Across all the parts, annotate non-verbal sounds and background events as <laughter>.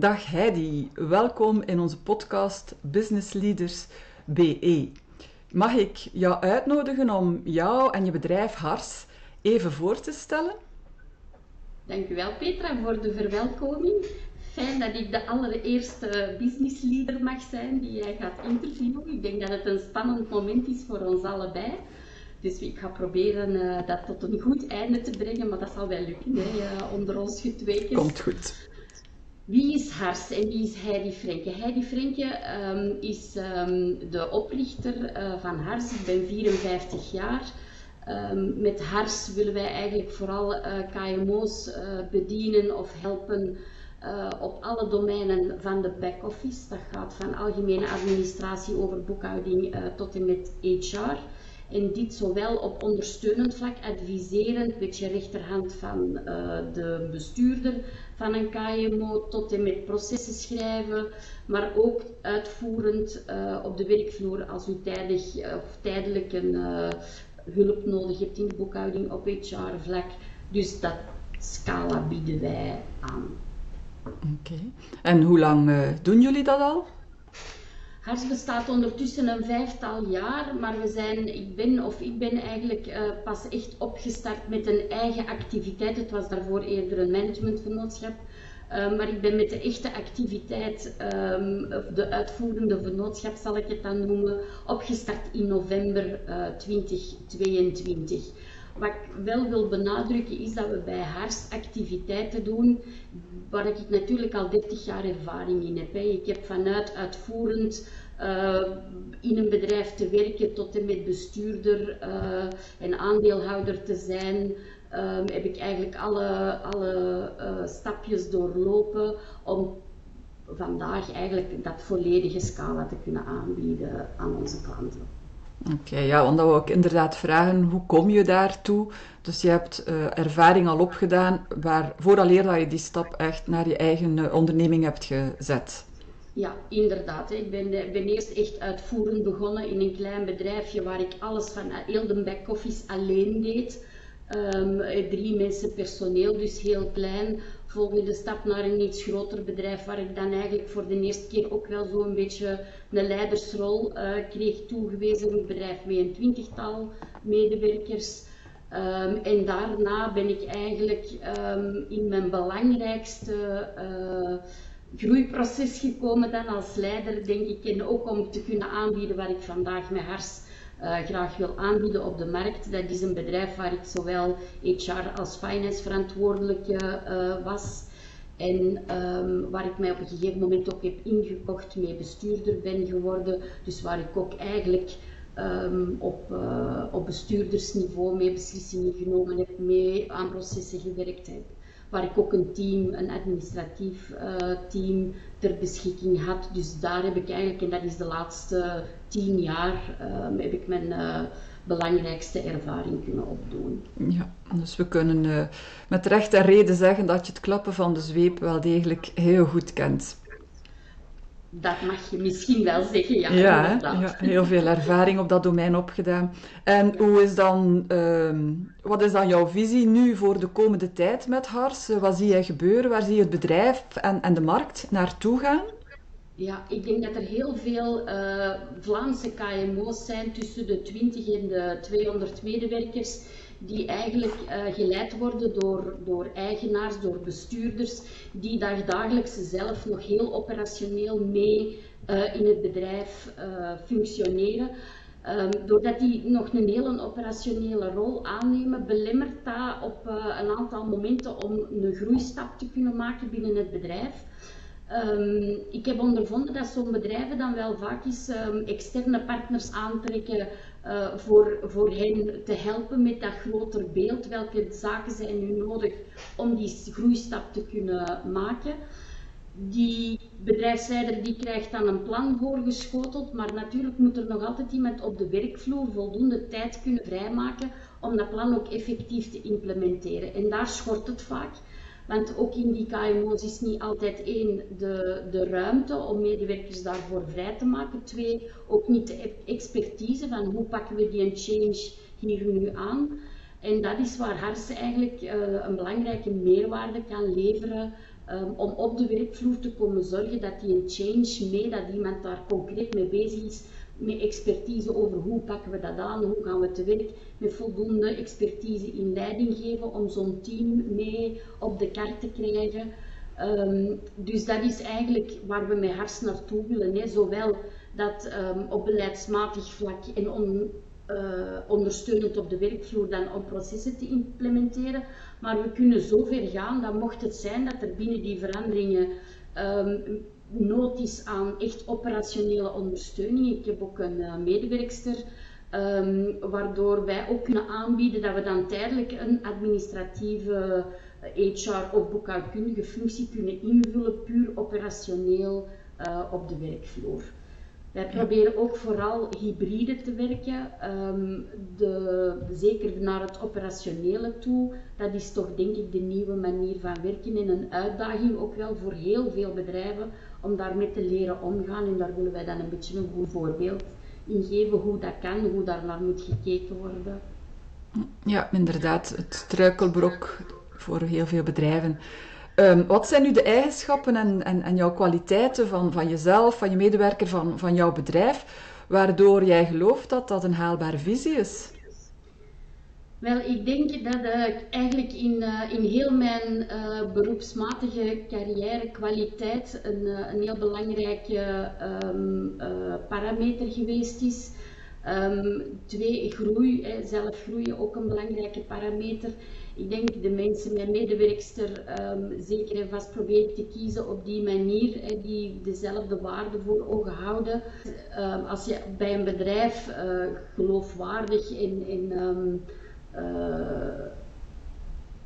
Dag Heidi, welkom in onze podcast Business Leaders BE. Mag ik jou uitnodigen om jou en je bedrijf Hars even voor te stellen? Dankjewel Petra voor de verwelkoming. Fijn dat ik de allereerste business leader mag zijn die jij gaat interviewen. Ik denk dat het een spannend moment is voor ons allebei. Dus ik ga proberen uh, dat tot een goed einde te brengen, maar dat zal wel lukken hè, uh, onder ons getweken. Komt goed. Wie is Hars en wie is Heidi Frenke? Heidi Frenke um, is um, de oprichter uh, van Hars. Ik ben 54 jaar. Um, met Hars willen wij eigenlijk vooral KMO's bedienen of helpen op alle domeinen van de back-office. Dat gaat van algemene administratie over boekhouding tot en met HR. En dit zowel op ondersteunend vlak, adviserend, beetje rechterhand van uh, de bestuurder van een KMO, tot en met processen schrijven, maar ook uitvoerend uh, op de werkvloer als u tijdig uh, of tijdelijk een hulp nodig hebt in de boekhouding op HR-vlak. Dus dat scala bieden wij aan. Oké. En hoe lang doen jullie dat al? Hars bestaat ondertussen een vijftal jaar, maar we zijn, ik ben of ik ben eigenlijk uh, pas echt opgestart met een eigen activiteit. Het was daarvoor eerder een managementvernootschap. Uh, maar ik ben met de echte activiteit, um, de uitvoerende vernootschap zal ik het dan noemen, opgestart in november uh, 2022. Wat ik wel wil benadrukken is dat we bij Haars activiteiten doen waar ik natuurlijk al 30 jaar ervaring in heb. Ik heb vanuit uitvoerend uh, in een bedrijf te werken tot en met bestuurder uh, en aandeelhouder te zijn, um, heb ik eigenlijk alle, alle uh, stapjes doorlopen om vandaag eigenlijk dat volledige scala te kunnen aanbieden aan onze klanten. Oké, ja, want dat wil ik inderdaad vragen, hoe kom je daartoe? Dus je hebt uh, ervaring al opgedaan, waar, vooraleer dat je die stap echt naar je eigen uh, onderneming hebt gezet. Ja, inderdaad. Ik ben, ben eerst echt uitvoerend begonnen in een klein bedrijfje waar ik alles van heel de back-office alleen deed. Um, drie mensen personeel, dus heel klein. Volgende stap naar een iets groter bedrijf, waar ik dan eigenlijk voor de eerste keer ook wel zo'n beetje een leidersrol uh, kreeg toegewezen. Een bedrijf met een twintigtal medewerkers. Um, en daarna ben ik eigenlijk um, in mijn belangrijkste uh, groeiproces gekomen dan als leider, denk ik. En ook om te kunnen aanbieden wat ik vandaag met Hars uh, graag wil aanbieden op de markt. Dat is een bedrijf waar ik zowel HR als finance verantwoordelijke uh, was. En um, waar ik mij op een gegeven moment ook heb ingekocht, mee bestuurder ben geworden. Dus waar ik ook eigenlijk um, op, uh, op bestuurdersniveau mee beslissingen genomen heb, mee aan processen gewerkt heb waar ik ook een team, een administratief uh, team ter beschikking had. Dus daar heb ik eigenlijk, en dat is de laatste tien jaar, uh, heb ik mijn uh, belangrijkste ervaring kunnen opdoen. Ja, dus we kunnen met recht en reden zeggen dat je het klappen van de zweep wel degelijk heel goed kent. Dat mag je misschien wel zeggen, ja. Ja, ja, heel veel ervaring op dat domein opgedaan. En hoe is dan, uh, wat is dan jouw visie nu voor de komende tijd met Hars? Wat zie jij gebeuren? Waar zie je het bedrijf en, en de markt naartoe gaan? Ja, ik denk dat er heel veel uh, Vlaamse KMO's zijn tussen de 20 en de 200 medewerkers die eigenlijk uh, geleid worden door, door eigenaars, door bestuurders, die daar dagelijks zelf nog heel operationeel mee uh, in het bedrijf uh, functioneren. Um, doordat die nog een hele operationele rol aannemen, belemmert dat op een aantal momenten om een groeistap te kunnen maken binnen het bedrijf. Um, ik heb ondervonden dat zo'n bedrijven dan wel vaak eens um, externe partners aantrekken uh, voor, voor hen te helpen met dat groter beeld. Welke zaken zijn nu nodig om die groeistap te kunnen maken? Die bedrijfsleider die krijgt dan een plan voorgeschoteld, maar natuurlijk moet er nog altijd iemand op de werkvloer voldoende tijd kunnen vrijmaken om dat plan ook effectief te implementeren. En daar schort het vaak. Want ook in die KMO's is niet altijd één, de, de ruimte om medewerkers daarvoor vrij te maken. Twee, ook niet de expertise van hoe pakken we die change hier nu aan. En dat is waar Harse eigenlijk uh, een belangrijke meerwaarde kan leveren um, om op de werkvloer te komen zorgen dat die een change mee, dat iemand daar concreet mee bezig is, met expertise over hoe pakken we dat aan, hoe gaan we te werk, met voldoende expertise in leiding geven om zo'n team mee op de kaart te krijgen. Um, dus dat is eigenlijk waar we met hars naartoe willen. Hè. Zowel dat um, op beleidsmatig vlak en uh, ondersteunend op de werkvloer dan om processen te implementeren. Maar we kunnen zo ver gaan dat mocht het zijn dat er binnen die veranderingen um, nood is aan echt operationele ondersteuning. Ik heb ook een uh, medewerkster um, waardoor wij ook kunnen aanbieden dat we dan tijdelijk een administratieve HR eh, of boekhoudkundige functie kunnen invullen, puur operationeel uh, op de werkvloer. Wij proberen ook vooral hybride te werken, um, de, zeker naar het operationele toe. Dat is toch denk ik de nieuwe manier van werken en een uitdaging ook wel voor heel veel bedrijven om daarmee te leren omgaan. En daar willen wij dan een beetje een goed voorbeeld in geven hoe dat kan, hoe daar naar moet gekeken worden. Ja, inderdaad, het struikelbrok voor heel veel bedrijven. Um, wat zijn nu de eigenschappen en, en, en jouw kwaliteiten van, van jezelf, van je medewerker, van, van jouw bedrijf, waardoor jij gelooft dat dat een haalbare visie is? Wel, ik denk dat uh, eigenlijk in, uh, in heel mijn uh, beroepsmatige carrière kwaliteit een, een heel belangrijke um, parameter geweest is. Um, twee, groei, hè, zelf groeien ook een belangrijke parameter ik denk de mensen, mijn medewerkster, um, zeker en vast proberen te kiezen op die manier, hè, die dezelfde waarde voor ogen houden. Um, als je bij een bedrijf uh, geloofwaardig uh,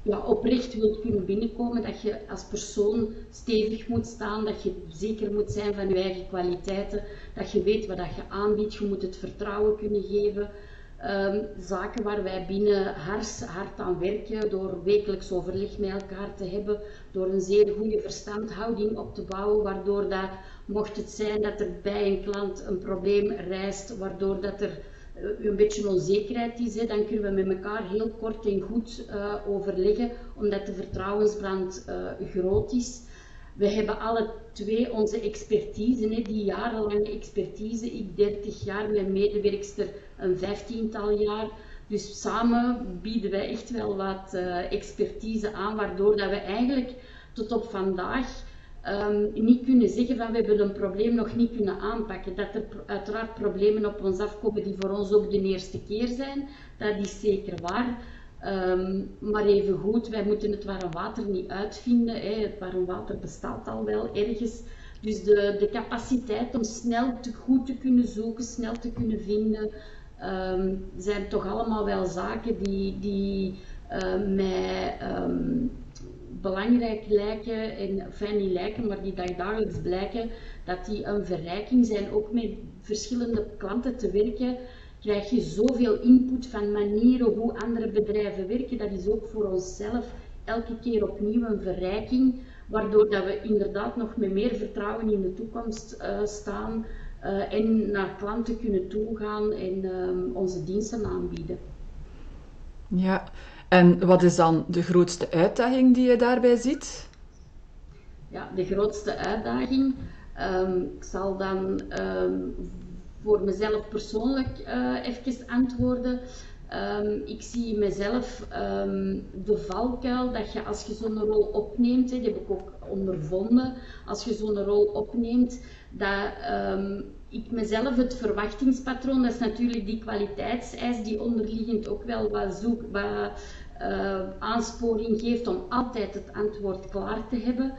ja, oprecht wilt kunnen binnenkomen, dat je als persoon stevig moet staan, dat je zeker moet zijn van je eigen kwaliteiten, dat je weet wat dat je aanbiedt, je moet het vertrouwen kunnen geven. Um, zaken waar wij binnen hars hard aan werken, door wekelijks overleg met elkaar te hebben, door een zeer goede verstandhouding op te bouwen, waardoor dat, mocht het zijn dat er bij een klant een probleem rijst, waardoor dat er een beetje onzekerheid is, dan kunnen we met elkaar heel kort en goed uh, overleggen, omdat de vertrouwensbrand uh, groot is. We hebben alle twee onze expertise, hè, die jarenlange expertise. Ik 30 jaar, mijn medewerkster een vijftiental jaar. Dus samen bieden wij echt wel wat expertise aan, waardoor dat we eigenlijk tot op vandaag um, niet kunnen zeggen van we hebben een probleem nog niet kunnen aanpakken. Dat er uiteraard problemen op ons afkomen die voor ons ook de eerste keer zijn, dat is zeker waar. Um, maar even goed, wij moeten het warm water niet uitvinden. Hè. Het warm water bestaat al wel ergens. Dus de, de capaciteit om snel te goed te kunnen zoeken, snel te kunnen vinden, um, zijn toch allemaal wel zaken die, die uh, mij belangrijk lijken, en fijn niet lijken, maar die dagelijks blijken, dat die een verrijking zijn. Ook met verschillende klanten te werken, krijg je zoveel input van manieren hoe andere bedrijven werken. Dat is ook voor onszelf elke keer opnieuw een verrijking, waardoor dat we inderdaad nog met meer vertrouwen in de toekomst uh, staan uh, en naar klanten kunnen toegaan en um, onze diensten aanbieden. Ja, en wat is dan de grootste uitdaging die je daarbij ziet? Ja, de grootste uitdaging. Um, ik zal dan um, voor mezelf persoonlijk uh, even antwoorden. Um, ik zie mezelf de valkuil dat je als je zo'n rol opneemt, hè, die heb ik ook ondervonden, als je zo'n rol opneemt, dat ik mezelf het verwachtingspatroon, dat is natuurlijk die kwaliteitseis die onderliggend ook wel wat, zoek, wat uh, aansporing geeft om altijd het antwoord klaar te hebben.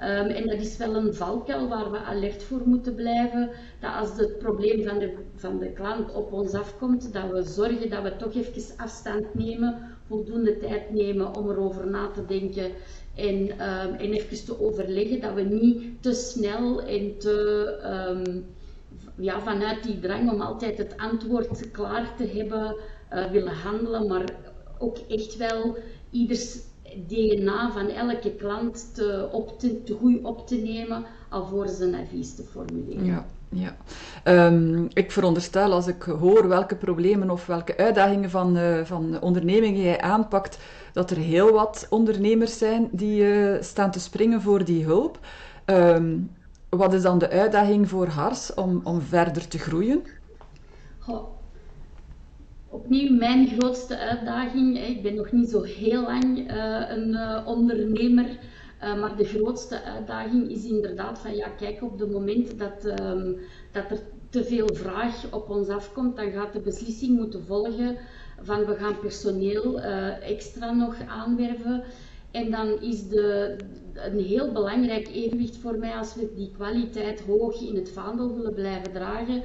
Um, en dat is wel een valkuil waar we alert voor moeten blijven. Dat als het probleem van de, van de klant op ons afkomt, dat we zorgen dat we toch even afstand nemen, voldoende tijd nemen om erover na te denken en, um, en even te overleggen. Dat we niet te snel en te, um, ja, vanuit die drang om altijd het antwoord klaar te hebben, uh, willen handelen, maar ook echt wel ieders DNA van elke klant te, op te, te goed op te nemen alvorens een advies te formuleren. Ja. Ja, um, ik veronderstel als ik hoor welke problemen of welke uitdagingen van, uh, van ondernemingen jij aanpakt, dat er heel wat ondernemers zijn die uh, staan te springen voor die hulp. Um, wat is dan de uitdaging voor Hars om, om verder te groeien? Opnieuw, mijn grootste uitdaging. Ik ben nog niet zo heel lang uh, een uh, ondernemer. Uh, maar de grootste uitdaging is inderdaad van ja, kijk, op het moment dat, um, dat er te veel vraag op ons afkomt, dan gaat de beslissing moeten volgen van we gaan personeel extra nog aanwerven. En dan is de, een heel belangrijk evenwicht voor mij als we die kwaliteit hoog in het vaandel willen blijven dragen.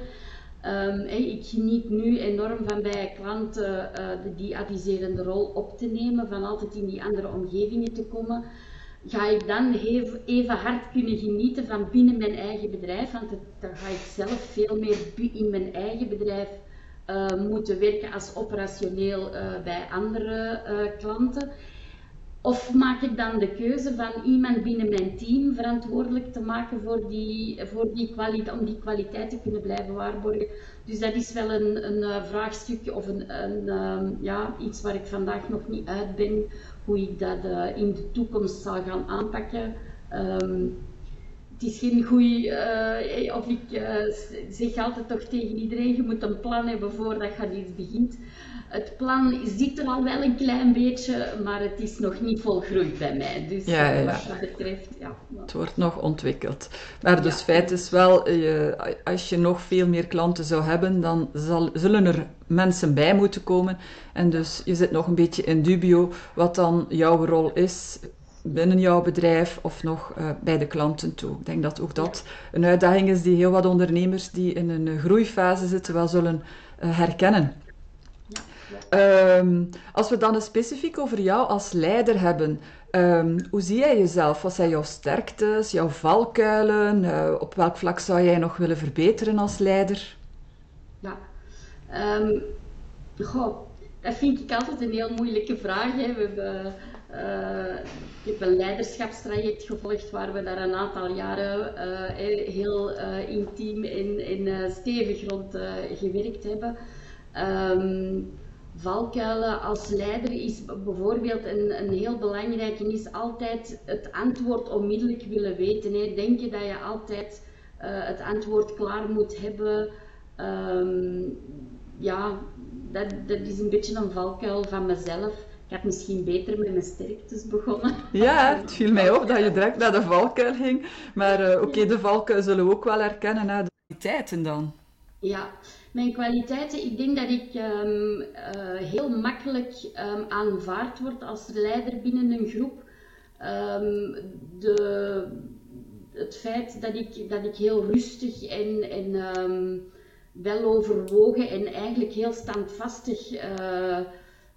Um, ik geniet nu enorm van bij klanten uh, die adviserende rol op te nemen, van altijd in die andere omgevingen te komen. Ga ik dan even hard kunnen genieten van binnen mijn eigen bedrijf, want dan ga ik zelf veel meer in mijn eigen bedrijf uh, moeten werken als operationeel uh, bij andere klanten. Of maak ik dan de keuze van iemand binnen mijn team verantwoordelijk te maken voor die, voor die kwaliteit, om die kwaliteit te kunnen blijven waarborgen. Dus dat is wel een, een uh, vraagstuk of een, een um, ja, iets waar ik vandaag nog niet uit ben, hoe ik dat uh, in de toekomst zal gaan aanpakken. Um, het is geen goede, uh, of ik zeg altijd toch tegen iedereen, je moet een plan hebben voordat je iets begint het plan zit er al wel een klein beetje, maar het is nog niet volgroeid bij mij. Dus ja, ja, wat dat betreft, ja. Het wordt nog ontwikkeld. Maar dus feit is wel, je, als je nog veel meer klanten zou hebben, dan zal, zullen er mensen bij moeten komen. En dus je zit nog een beetje in dubio wat dan jouw rol is binnen jouw bedrijf of nog uh, bij de klanten toe. Ik denk dat ook dat een uitdaging is die heel wat ondernemers die in een groeifase zitten wel zullen uh, herkennen. Um, als we dan specifiek over jou als leider hebben, um, hoe zie jij jezelf? Wat zijn jouw sterktes, jouw valkuilen? Uh, op welk vlak zou jij nog willen verbeteren als leider? Ja, goh, dat vind ik altijd een heel moeilijke vraag. Hè. We hebben, ik heb een leiderschapstraject gevolgd waar we daar een aantal jaren uh, heel intiem en, en stevig rond gewerkt hebben. Valkuilen als leider is bijvoorbeeld een, een heel belangrijke, is altijd het antwoord onmiddellijk willen weten. Hè. Denk je dat je altijd uh, het antwoord klaar moet hebben? Um, ja, dat, is een beetje een valkuil van mezelf. Ik had misschien beter met mijn sterktes begonnen. Ja, het viel mij op dat je direct naar de valkuil ging. Maar uh, oké, de valkuil zullen we ook wel herkennen. Hè. De kwaliteiten dan. Ja, mijn kwaliteiten, ik denk dat ik um, uh, heel makkelijk um, aanvaard word als leider binnen een groep. Um, de, het feit dat ik, dat ik heel rustig en, en wel overwogen en eigenlijk heel standvastig uh,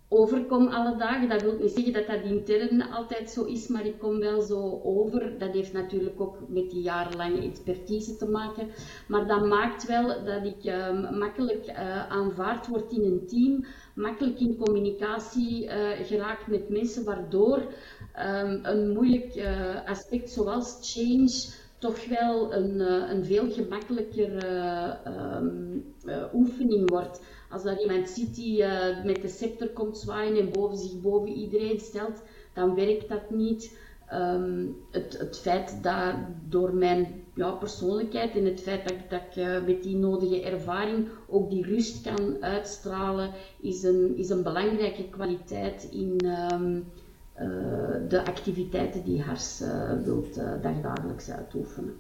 overkom alle dagen. Dat wil niet zeggen dat dat intern altijd zo is, maar ik kom wel zo over. Dat heeft natuurlijk ook met die jarenlange expertise te maken. Maar dat maakt wel dat ik um, makkelijk uh, aanvaard word in een team, makkelijk in communicatie uh, geraakt met mensen, waardoor um, een moeilijk uh, aspect zoals change toch wel een, een veel gemakkelijker um, oefening wordt. Als daar iemand ziet die uh, met de scepter komt zwaaien en boven zich boven iedereen stelt, dan werkt dat niet. Um, het, het, feit dat door mijn ja, persoonlijkheid en het feit dat, ik uh, met die nodige ervaring ook die rust kan uitstralen, is een, is een belangrijke kwaliteit in um, uh, de activiteiten die Hars wilt dagdagelijks uitoefenen.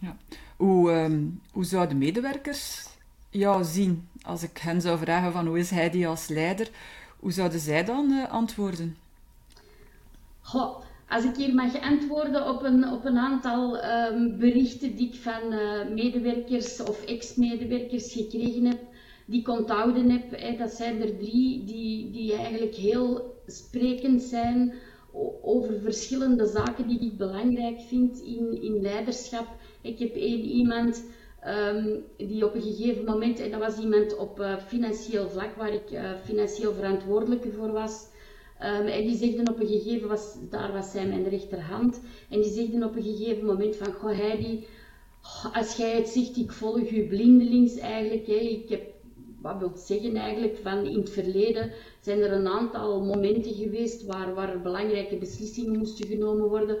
Ja. Hoe, um, hoe zouden medewerkers jou zien? Als ik hen zou vragen van hoe is hij die als leider, hoe zouden zij dan uh, antwoorden? Goh, als ik hier mag antwoorden op een, op een aantal um, berichten die ik van uh, medewerkers of ex-medewerkers gekregen heb, die ik onthouden heb, hè, dat zijn er drie die, die eigenlijk heel sprekend zijn over verschillende zaken die ik belangrijk vind in, in leiderschap. Ik heb één iemand Um, die op een gegeven moment, en dat was iemand op uh, financieel vlak waar ik uh, financieel verantwoordelijke voor was, Um, en die zegden op een gegeven was daar was zij mijn rechterhand. En die zegden op een gegeven moment van, goh Heidi, als jij het zegt, ik volg je blindelings eigenlijk. Hè. Ik heb, wat wil zeggen eigenlijk, van in het verleden zijn er een aantal momenten geweest waar, waar belangrijke beslissingen moesten genomen worden.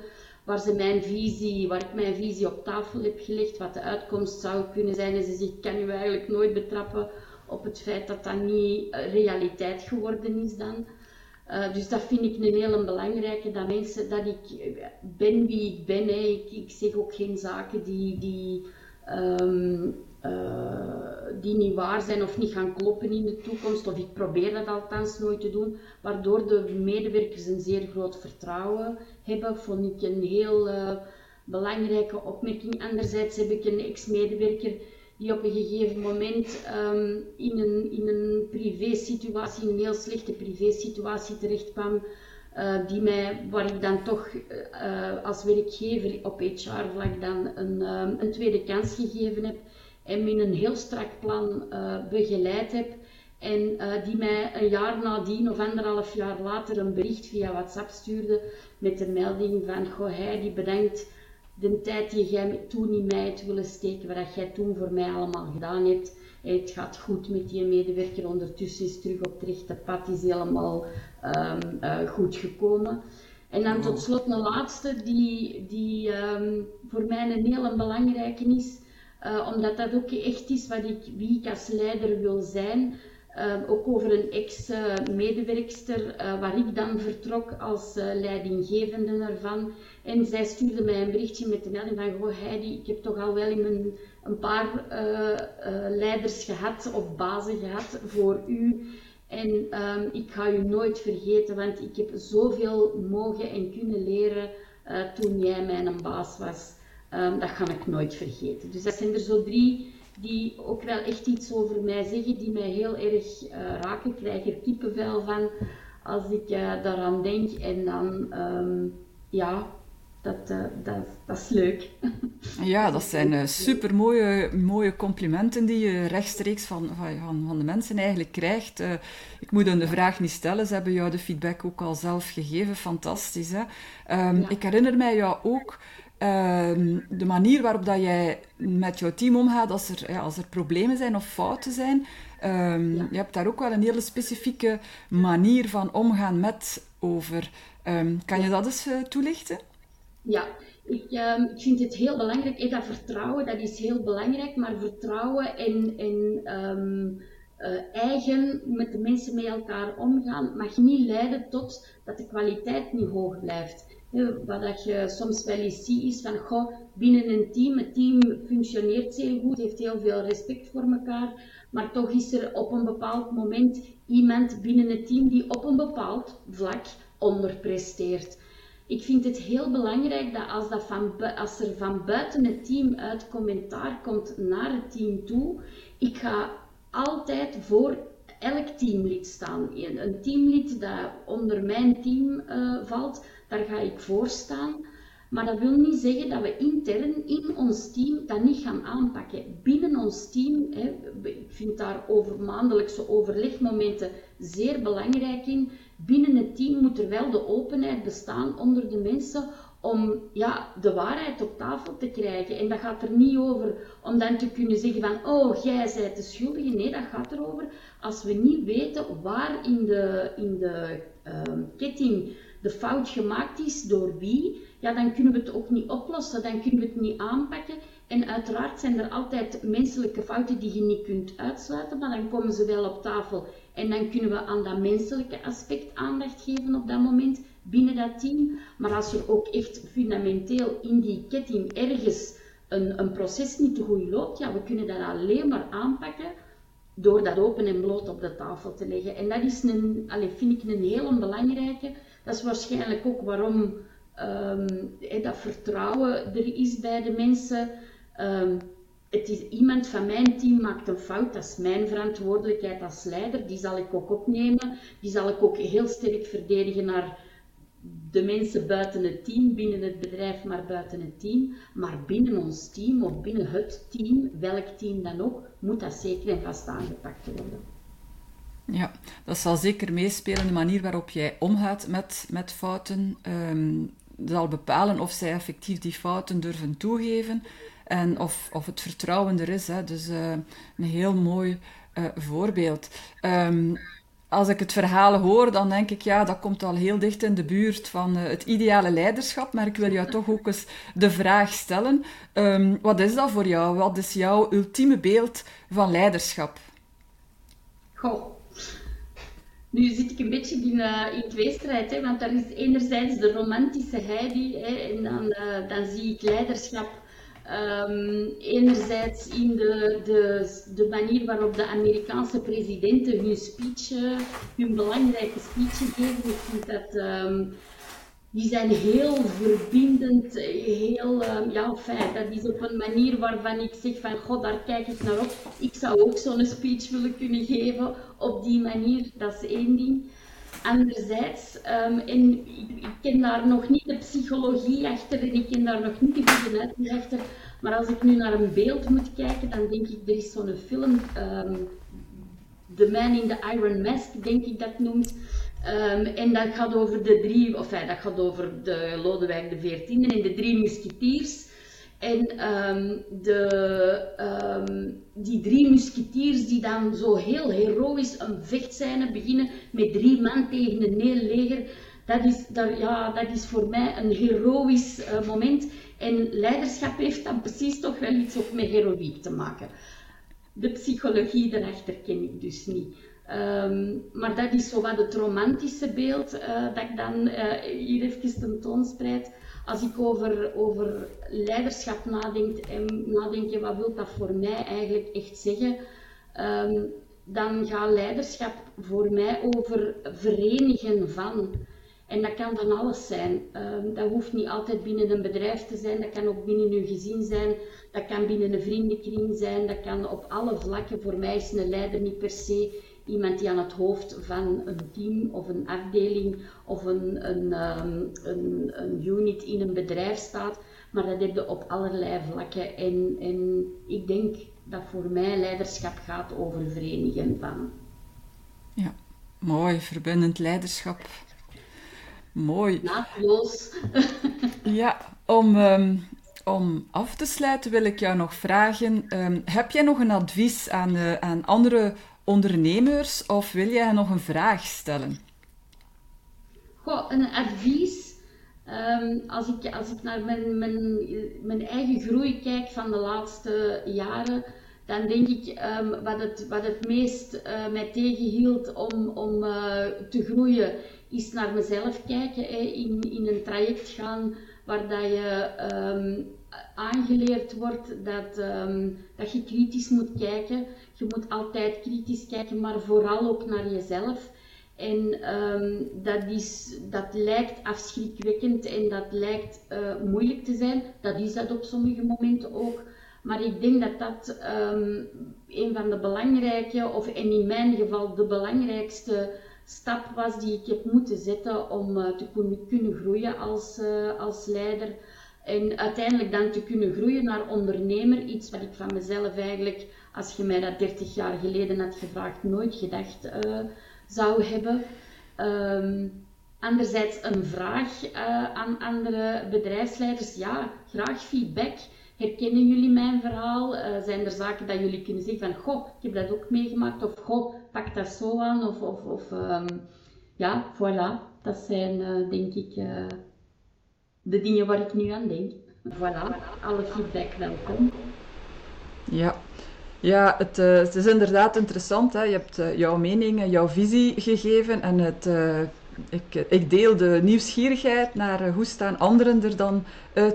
Waar, ze mijn visie, waar ik mijn visie op tafel heb gelegd, wat de uitkomst zou kunnen zijn. En ze zegt, ik kan u eigenlijk nooit betrappen op het feit dat dat niet realiteit geworden is dan. Uh, dus dat vind ik een hele belangrijke, dat mensen, dat ik ben wie ik ben. Ik, zeg ook geen zaken die, die, uh, die niet waar zijn of niet gaan kloppen in de toekomst. Of ik probeer dat althans nooit te doen, waardoor de medewerkers een zeer groot vertrouwen hebben. Vond ik een heel uh, belangrijke opmerking. Anderzijds heb ik een ex-medewerker die op een gegeven moment um, in een, in een privé-situatie, een heel slechte privé-situatie terecht kwam, uh, die mij, waar ik dan toch als werkgever op HR-vlak dan een, um, een tweede kans gegeven heb en met een heel strak plan uh, begeleid heb. En die mij een jaar nadien of anderhalf jaar later een bericht via WhatsApp stuurde met de melding van, goh, hij die bedankt de tijd die jij toen in mij hebt willen steken, wat jij toen voor mij allemaal gedaan hebt. Het gaat goed met die medewerker, ondertussen is terug op het rechte pad, is helemaal um, uh, goed gekomen. En dan tot slot een laatste, die, die um, voor mij een hele belangrijke is, uh, omdat dat ook echt is wat ik, wie ik als leider wil zijn. Uh, ook over een ex-medewerkster, uh, waar ik dan vertrok als uh, leidinggevende ervan. En zij stuurde mij een berichtje met de melding van, goh Heidi, ik heb toch al wel in mijn, een paar leiders gehad of bazen gehad voor u. En um, ik ga u nooit vergeten, want ik heb zoveel mogen en kunnen leren toen jij mijn baas was. Um, dat ga ik nooit vergeten. Dus dat zijn er zo drie die ook wel echt iets over mij zeggen, die mij heel erg uh, raken. Ik krijg er kippenvel van als ik uh, daaraan denk. En dan, um, ja, dat, uh, dat, dat, is leuk. <laughs> Ja, dat zijn super mooie, mooie complimenten die je rechtstreeks van, van, van de mensen eigenlijk krijgt. ik moet hun de vraag niet stellen, ze hebben jou de feedback ook al zelf gegeven. Fantastisch, hè? Um, ja. Ik herinner mij jou ook Ehm, de manier waarop dat jij met jouw team omgaat als er, ja, als er problemen zijn of fouten zijn. Um, Je hebt daar ook wel een hele specifieke manier van omgaan met over. Um, kan je dat eens uh, toelichten? Ja, ik, ik, vind het heel belangrijk. Hey, dat vertrouwen dat is heel belangrijk, maar vertrouwen en, en uh, eigen met de mensen met elkaar omgaan mag niet leiden tot dat de kwaliteit niet hoog blijft. Wat dat je soms wel eens ziet is van, goh, binnen een team, het team functioneert zeer goed, heeft heel veel respect voor elkaar, maar toch is er op een bepaald moment iemand binnen het team die op een bepaald vlak onderpresteert. Ik vind het heel belangrijk dat als, dat van, als er van buiten het team uit commentaar komt naar het team toe, ik ga altijd voor elk teamlid staan. Een teamlid dat onder mijn team uh, valt, daar ga ik voor staan. Maar dat wil niet zeggen dat we intern in ons team dat niet gaan aanpakken. Binnen ons team, hè, ik vind daar over maandelijkse overlegmomenten zeer belangrijk in. Binnen het team moet er wel de openheid bestaan onder de mensen om ja, de waarheid op tafel te krijgen. En dat gaat er niet over om dan te kunnen zeggen van, oh, jij bent de schuldige. Nee, dat gaat erover als we niet weten waar in de, in de uh, ketting de fout gemaakt is, door wie, ja, dan kunnen we het ook niet oplossen, dan kunnen we het niet aanpakken. En uiteraard zijn er altijd menselijke fouten die je niet kunt uitsluiten, maar dan komen ze wel op tafel. En dan kunnen we aan dat menselijke aspect aandacht geven op dat moment binnen dat team. Maar als er ook echt fundamenteel in die ketting ergens een, een proces niet te goed loopt, ja, we kunnen dat alleen maar aanpakken door dat open en bloot op de tafel te leggen. En dat is een, allez, vind ik een heel belangrijke. Dat is waarschijnlijk ook waarom um, dat vertrouwen er is bij de mensen. Um, het is iemand van mijn team maakt een fout, dat is mijn verantwoordelijkheid als leider. Die zal ik ook opnemen. Die zal ik ook heel sterk verdedigen naar de mensen buiten het team, binnen het bedrijf, maar buiten het team. Maar binnen ons team of binnen het team, welk team dan ook, moet dat zeker en vast aangepakt worden. Ja, dat zal zeker meespelen, de manier waarop jij omgaat met, met fouten. Um, zal bepalen of zij effectief die fouten durven toegeven en of, of het vertrouwen er is. Hè. Dus uh, een heel mooi uh, voorbeeld. Um, als ik het verhaal hoor, dan denk ik, ja, dat komt al heel dicht in de buurt van uh, het ideale leiderschap. Maar ik wil jou toch ook eens de vraag stellen: um, wat is dat voor jou? Wat is jouw ultieme beeld van leiderschap? Goh. Nu zit ik een beetje in, uh, in tweestrijd, hè, want daar is enerzijds de romantische Heidi, hè, en dan, uh, dan zie ik leiderschap Um, enerzijds in de, de, de, manier waarop de Amerikaanse presidenten hun speech, uh, hun belangrijke speech geven. Dat um, die zijn heel verbindend, heel, um, ja, fijn. Dat is op een manier waarvan ik zeg van, god, daar kijk ik naar op. Ik zou ook zo'n speech willen kunnen geven op die manier. Dat is één ding. Anderzijds, um, en ik, ik, ken daar nog niet de psychologie achter en ik ken daar nog niet de goede achter, maar als ik nu naar een beeld moet kijken, dan denk ik, er is zo'n film, um, The Man in the Iron Mask, denk ik dat noemt. Um, en dat gaat over de drie, of ja, dat gaat over de Lodewijk de XIV en de drie musketiers. En um, de, um, die drie musketiers die dan zo heel heroïs een vechtscène beginnen met drie man tegen een heel leger, dat is, ja, dat is voor mij een heroïs uh, moment. En leiderschap heeft dan precies toch wel iets ook met heroïek te maken. De psychologie daarachter ken ik dus niet. Um, maar dat is zo wat het romantische beeld uh, dat ik dan uh, hier even tentoonspreid als ik over, over leiderschap nadenk en nadenk, wat wil dat voor mij eigenlijk echt zeggen, um, dan gaat leiderschap voor mij over verenigen van. En dat kan van alles zijn. Um, dat hoeft niet altijd binnen een bedrijf te zijn, dat kan ook binnen uw gezin zijn, dat kan binnen een vriendenkring zijn, dat kan op alle vlakken. Voor mij is een leider niet per se iemand die aan het hoofd van een team of een afdeling of een, een, um, een, een unit in een bedrijf staat, maar dat heb je op allerlei vlakken. En, en ik denk dat voor mij leiderschap gaat over verenigen van. Ja, mooi, verbindend leiderschap. Mooi. Naadloos. <laughs> ja, om, um, om af te sluiten wil ik jou nog vragen: um, heb jij nog een advies aan, uh, aan andere ondernemers of wil jij nog een vraag stellen? Goh, een advies. Um, als, ik, als ik naar mijn, mijn, mijn eigen groei kijk van de laatste jaren, dan denk ik um, wat, het, wat het meest uh, mij tegenhield om, om uh, te groeien, is naar mezelf kijken. Hè, in, in een traject gaan waar dat je um, aangeleerd wordt dat, dat je kritisch moet kijken. Je moet altijd kritisch kijken, maar vooral ook naar jezelf. En um, dat, is, dat lijkt afschrikwekkend en dat lijkt uh, moeilijk te zijn. Dat is dat op sommige momenten ook. Maar ik denk dat dat um, een van de belangrijke, of en in mijn geval de belangrijkste stap was die ik heb moeten zetten om uh, te kunnen, groeien als, uh, als leider. En uiteindelijk dan te kunnen groeien naar ondernemer. Iets wat ik van mezelf eigenlijk, als je mij dat 30 jaar geleden had gevraagd, nooit gedacht uh, zou hebben. Um, anderzijds een vraag uh, aan andere bedrijfsleiders. Ja, graag feedback. Herkennen jullie mijn verhaal? Uh, zijn er zaken dat jullie kunnen zeggen van, goh, ik heb dat ook meegemaakt, of goh, pak dat zo aan, of, of, of um, ja, voilà. Dat zijn, denk ik, de dingen waar ik nu aan denk. Voilà, alle feedback welkom. Ja, ja het, uh, het is inderdaad interessant. Hè? Je hebt uh, jouw mening en jouw visie gegeven en het, uh, ik, ik, deel de nieuwsgierigheid naar hoe staan anderen er dan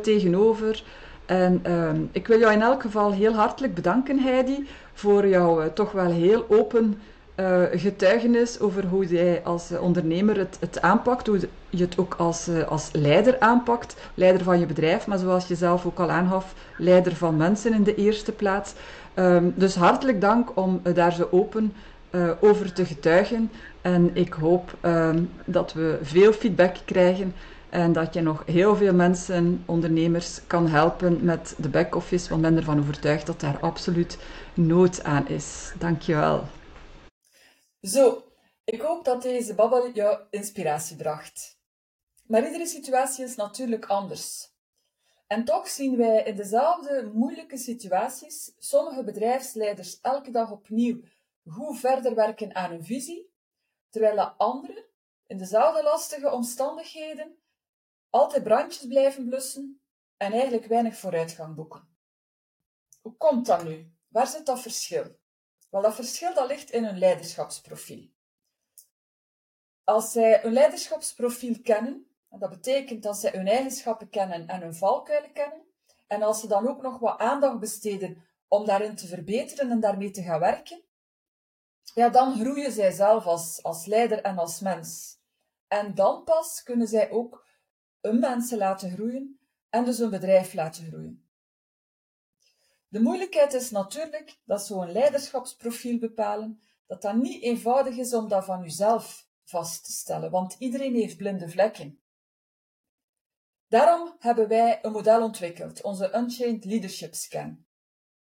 tegenover. En ehm, ik wil jou in elk geval heel hartelijk bedanken, Heidi, voor jouw toch wel heel open uh, getuigenis over hoe jij als uh, ondernemer het, het, aanpakt, hoe je het ook als, uh, als leider aanpakt, leider van je bedrijf, maar zoals je zelf ook al aangaf, leider van mensen in de eerste plaats. Um, dus hartelijk dank om daar zo open over te getuigen. En ik hoop um, dat we veel feedback krijgen en dat je nog heel veel mensen, ondernemers, kan helpen met de back-office, want ik ben ervan overtuigd dat daar absoluut nood aan is. Dankjewel. Zo, Ik hoop dat deze babbel jou inspiratie bracht. Maar iedere situatie is natuurlijk anders. En toch zien wij in dezelfde moeilijke situaties sommige bedrijfsleiders elke dag opnieuw goed verder werken aan hun visie, terwijl de anderen in dezelfde lastige omstandigheden altijd brandjes blijven blussen en eigenlijk weinig vooruitgang boeken. Hoe komt dat nu? Waar zit dat verschil? Wel, dat verschil dat ligt in hun leiderschapsprofiel. Als zij hun leiderschapsprofiel kennen, dat betekent dat zij hun eigenschappen kennen en hun valkuilen kennen, en als ze dan ook nog wat aandacht besteden om daarin te verbeteren en daarmee te gaan werken, ja, dan groeien zij zelf als, als leider en als mens. En dan pas kunnen zij ook hun mensen laten groeien en dus hun bedrijf laten groeien. De moeilijkheid is natuurlijk dat zo'n leiderschapsprofiel bepalen, dat dat niet eenvoudig is om dat van uzelf vast te stellen, want iedereen heeft blinde vlekken. Daarom hebben wij een model ontwikkeld, onze Unchained Leadership Scan.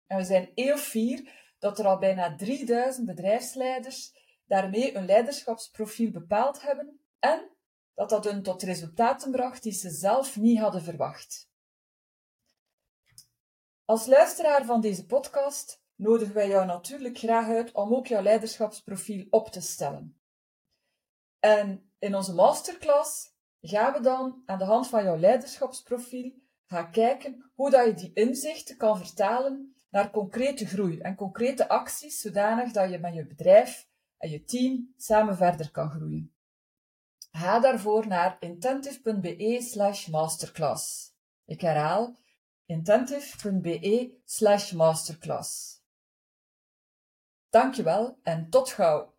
En we zijn eeuw vier dat er al bijna 3000 bedrijfsleiders daarmee een leiderschapsprofiel bepaald hebben en dat dat hun tot resultaten bracht die ze zelf niet hadden verwacht. Als luisteraar van deze podcast nodigen wij jou natuurlijk graag uit om ook jouw leiderschapsprofiel op te stellen. En in onze masterclass gaan we dan aan de hand van jouw leiderschapsprofiel gaan kijken hoe dat je die inzichten kan vertalen naar concrete groei en concrete acties, zodanig dat je met je bedrijf en je team samen verder kan groeien. Ga daarvoor naar intentive.be slash masterclass. Ik herhaal intentive.be slash masterclass. Dankjewel en tot gauw!